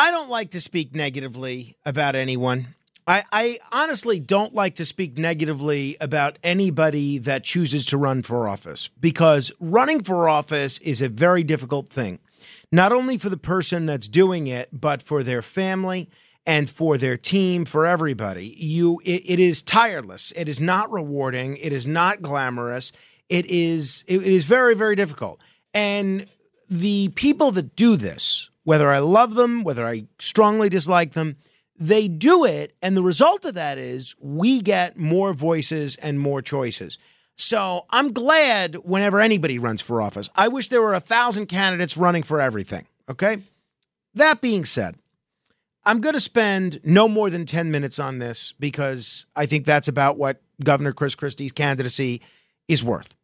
I don't like to speak negatively about anyone. I, I, honestly don't like to speak negatively about anybody that chooses to run for office because running for office is a very difficult thing, not only for the person that's doing it, but for their family and for their team, for everybody. You, it, it is tireless. It is not rewarding. It is not glamorous. It is, it is very, very difficult. And the people that do this, whether I love them, whether I strongly dislike them, they do it. And the result of that is we get more voices and more choices. So I'm glad whenever anybody runs for office. I wish there were a thousand candidates running for everything. Okay. That being said, I'm going to spend no more than 10 minutes on this because I think that's about what Governor Chris Christie's candidacy is worth.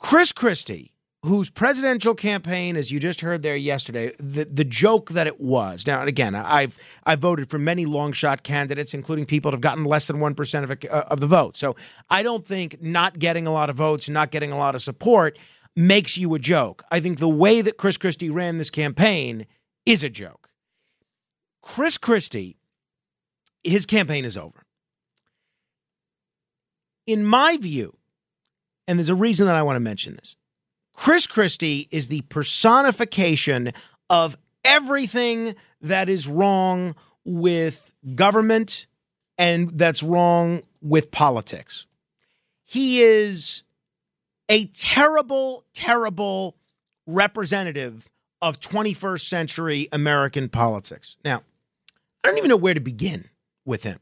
Chris Christie whose presidential campaign, as you just heard there yesterday, the, the joke that it was. Now, again, I've I've voted for many long shot candidates, including people that have gotten less than one percent of uh, of the vote. So I don't think not getting a lot of votes, not getting a lot of support, makes you a joke. I think the way that Chris Christie ran this campaign is a joke. Chris Christie, his campaign is over. In my view, and there's a reason that I want to mention this Chris Christie is the personification of everything that is wrong with government and that's wrong with politics. He is a terrible, terrible representative of 21st century American politics. Now, I don't even know where to begin with him.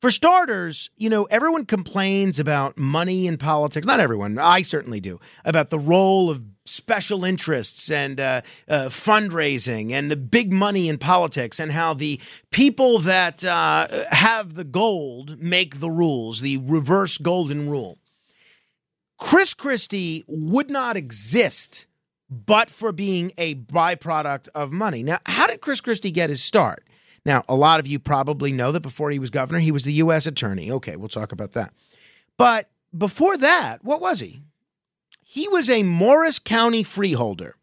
For starters, you know, everyone complains about money in politics. Not everyone, I certainly do, about the role of special interests and uh, uh, fundraising and the big money in politics and how the people that uh, have the gold make the rules, the reverse golden rule. Chris Christie would not exist but for being a byproduct of money. Now, how did Chris Christie get his start? Now, a lot of you probably know that before he was governor, he was the U.S. attorney. Okay, we'll talk about that. But before that, what was he? He was a Morris County freeholder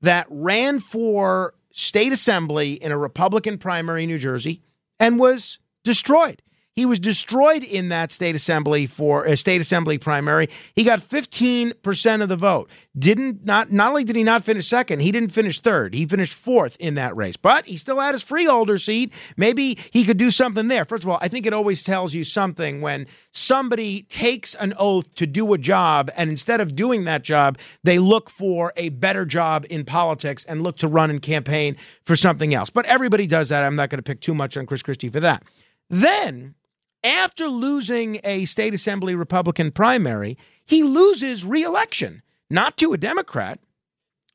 that ran for state assembly in a Republican primary in New Jersey and was destroyed. He was destroyed in that state assembly for a state assembly primary. He got 15% of the vote. Didn't not not only did he not finish second, he didn't finish third. He finished fourth in that race. But he still had his freeholder seat. Maybe he could do something there. First of all, I think it always tells you something when somebody takes an oath to do a job and instead of doing that job, they look for a better job in politics and look to run and campaign for something else. But everybody does that. I'm not going to pick too much on Chris Christie for that. Then after losing a state assembly Republican primary, he loses reelection, not to a Democrat,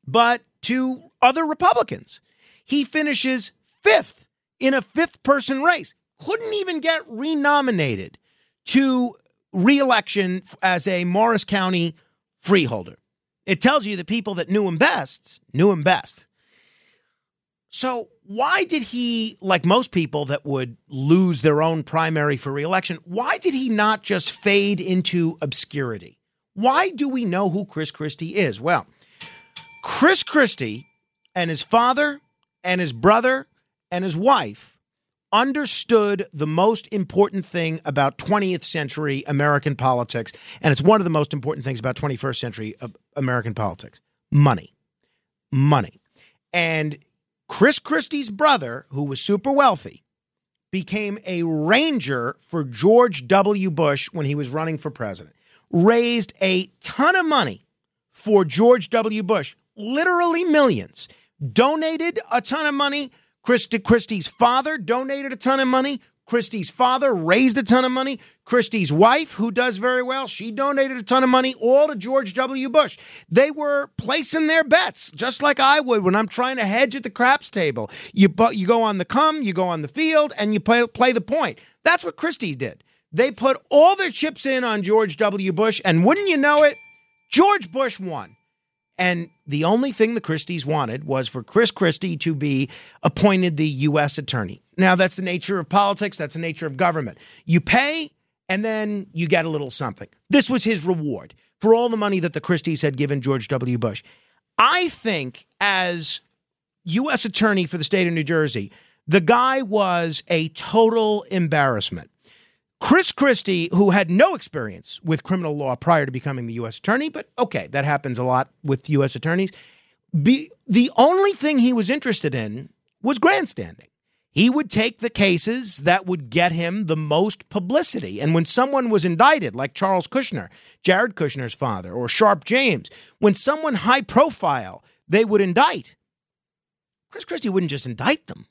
but to other Republicans. He finishes fifth in a fifth person race, couldn't even get renominated to reelection as a Morris County freeholder. It tells you the people that knew him best knew him best. So, why did he, like most people that would lose their own primary for reelection, why did he not just fade into obscurity? Why do we know who Chris Christie is? Well, Chris Christie and his father and his brother and his wife understood the most important thing about 20th century American politics, and it's one of the most important things about 21st century uh, American politics money. Money. And Chris Christie's brother, who was super wealthy, became a ranger for George W. Bush when he was running for president. Raised a ton of money for George W. Bush, literally millions. Donated a ton of money. Chris Christie's father donated a ton of money. Christie's father raised a ton of money. Christie's wife, who does very well, she donated a ton of money, all to George W. Bush. They were placing their bets, just like I would when I'm trying to hedge at the craps table. You, you go on the come, you go on the field, and you play, play the point. That's what Christie did. They put all their chips in on George W. Bush, and wouldn't you know it, George Bush won. And the only thing the Christies wanted was for Chris Christie to be appointed the U.S. attorney. Now, that's the nature of politics, that's the nature of government. You pay, and then you get a little something. This was his reward for all the money that the Christies had given George W. Bush. I think as U.S. attorney for the state of New Jersey. The guy was a total embarrassment. Chris Christie, who had no experience with criminal law prior to becoming the U.S. attorney, but okay, that happens a lot with U.S. attorneys. Be, the only thing he was interested in was grandstanding. He would take the cases that would get him the most publicity. And when someone was indicted, like Charles Kushner, Jared Kushner's father, or Sharpe James, when someone high profile they would indict, Chris Christie wouldn't just indict them.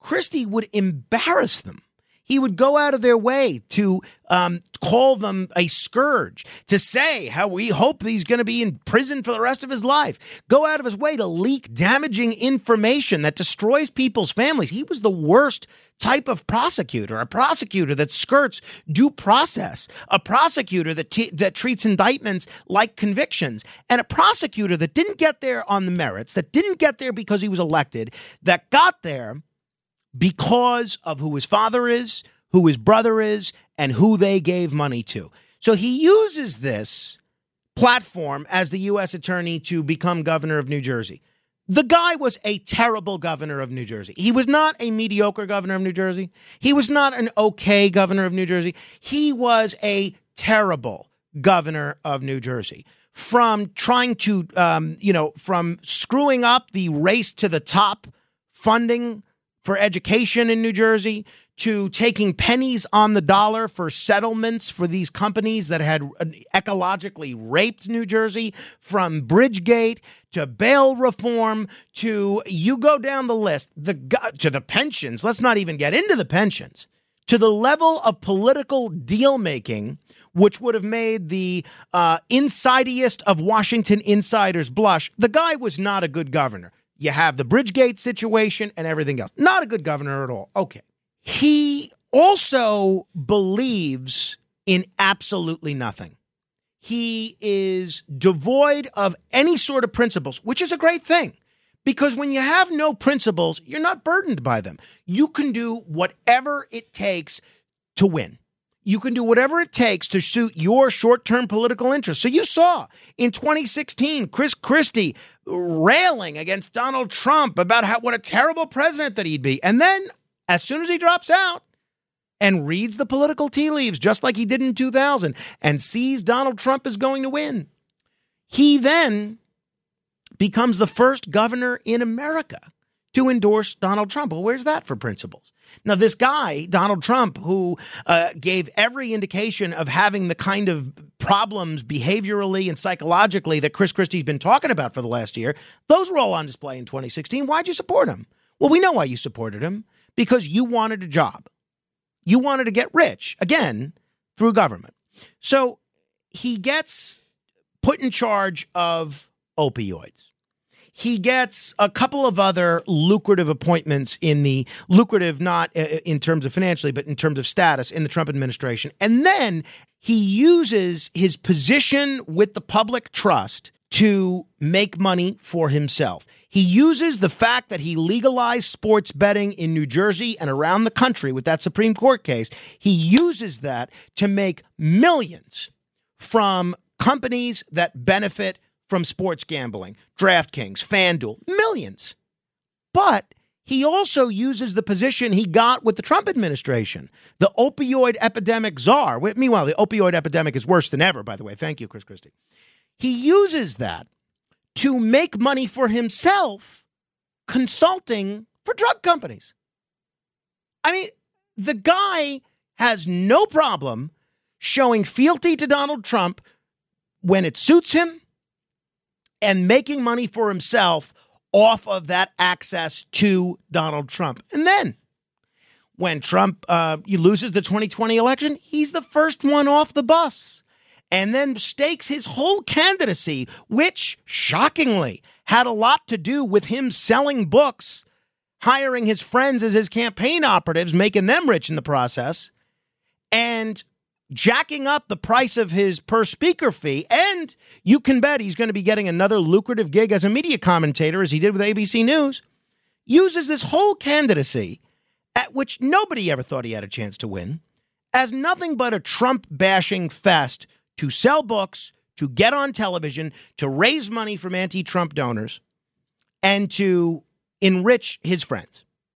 Christie would embarrass them. He would go out of their way to um, call them a scourge, to say how we hope he's going to be in prison for the rest of his life, go out of his way to leak damaging information that destroys people's families. He was the worst type of prosecutor, a prosecutor that skirts due process, a prosecutor that, t- that treats indictments like convictions, and a prosecutor that didn't get there on the merits, that didn't get there because he was elected, that got there because of who his father is, who his brother is, and who they gave money to. So he uses this platform as the U.S. attorney to become governor of New Jersey. The guy was a terrible governor of New Jersey. He was not a mediocre governor of New Jersey. He was not an okay governor of New Jersey. He was a terrible governor of New Jersey. From trying to, um, you know, from screwing up the race to the top funding for education in New Jersey to taking pennies on the dollar for settlements for these companies that had ecologically raped New Jersey, from Bridgegate to bail reform to you go down the list, the to the pensions. Let's not even get into the pensions. To the level of political deal making, which would have made the uh, insidiest of Washington insiders blush. The guy was not a good governor. You have the Bridgegate situation and everything else. Not a good governor at all. Okay. He also believes in absolutely nothing. He is devoid of any sort of principles, which is a great thing. Because when you have no principles, you're not burdened by them. You can do whatever it takes to win. You can do whatever it takes to suit your short term political interests. So you saw in 2016, Chris Christie railing against Donald Trump about how what a terrible president that he'd be. And then as soon as he drops out and reads the political tea leaves, just like he did in 2000, and sees Donald Trump is going to win, he then becomes the first governor in America to endorse Donald Trump. Well, where's that for principles? Now, this guy, Donald Trump, who uh, gave every indication of having the kind of problems behaviorally and psychologically that Chris Christie's been talking about for the last year, those were all on display in 2016. Why'd you support him? Well, we know why you supported him because you wanted a job. You wanted to get rich, again, through government. So he gets put in charge of opioids he gets a couple of other lucrative appointments in the lucrative, not uh, uh, in terms of financially, but in terms of status in the Trump administration. And then he uses his position with the public trust to make money for himself. He uses the fact that he legalized sports betting in New Jersey and around the country with that Supreme Court case. He uses that to make millions from companies that benefit from sports gambling, DraftKings, FanDuel, millions. But he also uses the position he got with the Trump administration, the opioid epidemic czar. Meanwhile, the opioid epidemic is worse than ever, by the way. Thank you, Chris Christie. He uses that to make money for himself consulting for drug companies. I mean, the guy has no problem showing fealty to Donald Trump when it suits him and making money for himself off of that access to Donald Trump. And then when Trump uh, loses the 2020 election, he's the first one off the bus and then stakes his whole candidacy, which shockingly had a lot to do with him selling books, hiring his friends as his campaign operatives, making them rich in the process, and jacking up the price of his per speaker fee. And you can bet he's going to be getting another lucrative gig as a media commentator, as he did with ABC News. Uses this whole candidacy, at which nobody ever thought he had a chance to win, as nothing but a Trump bashing fest to sell books, to get on television, to raise money from anti Trump donors, and to enrich his friends.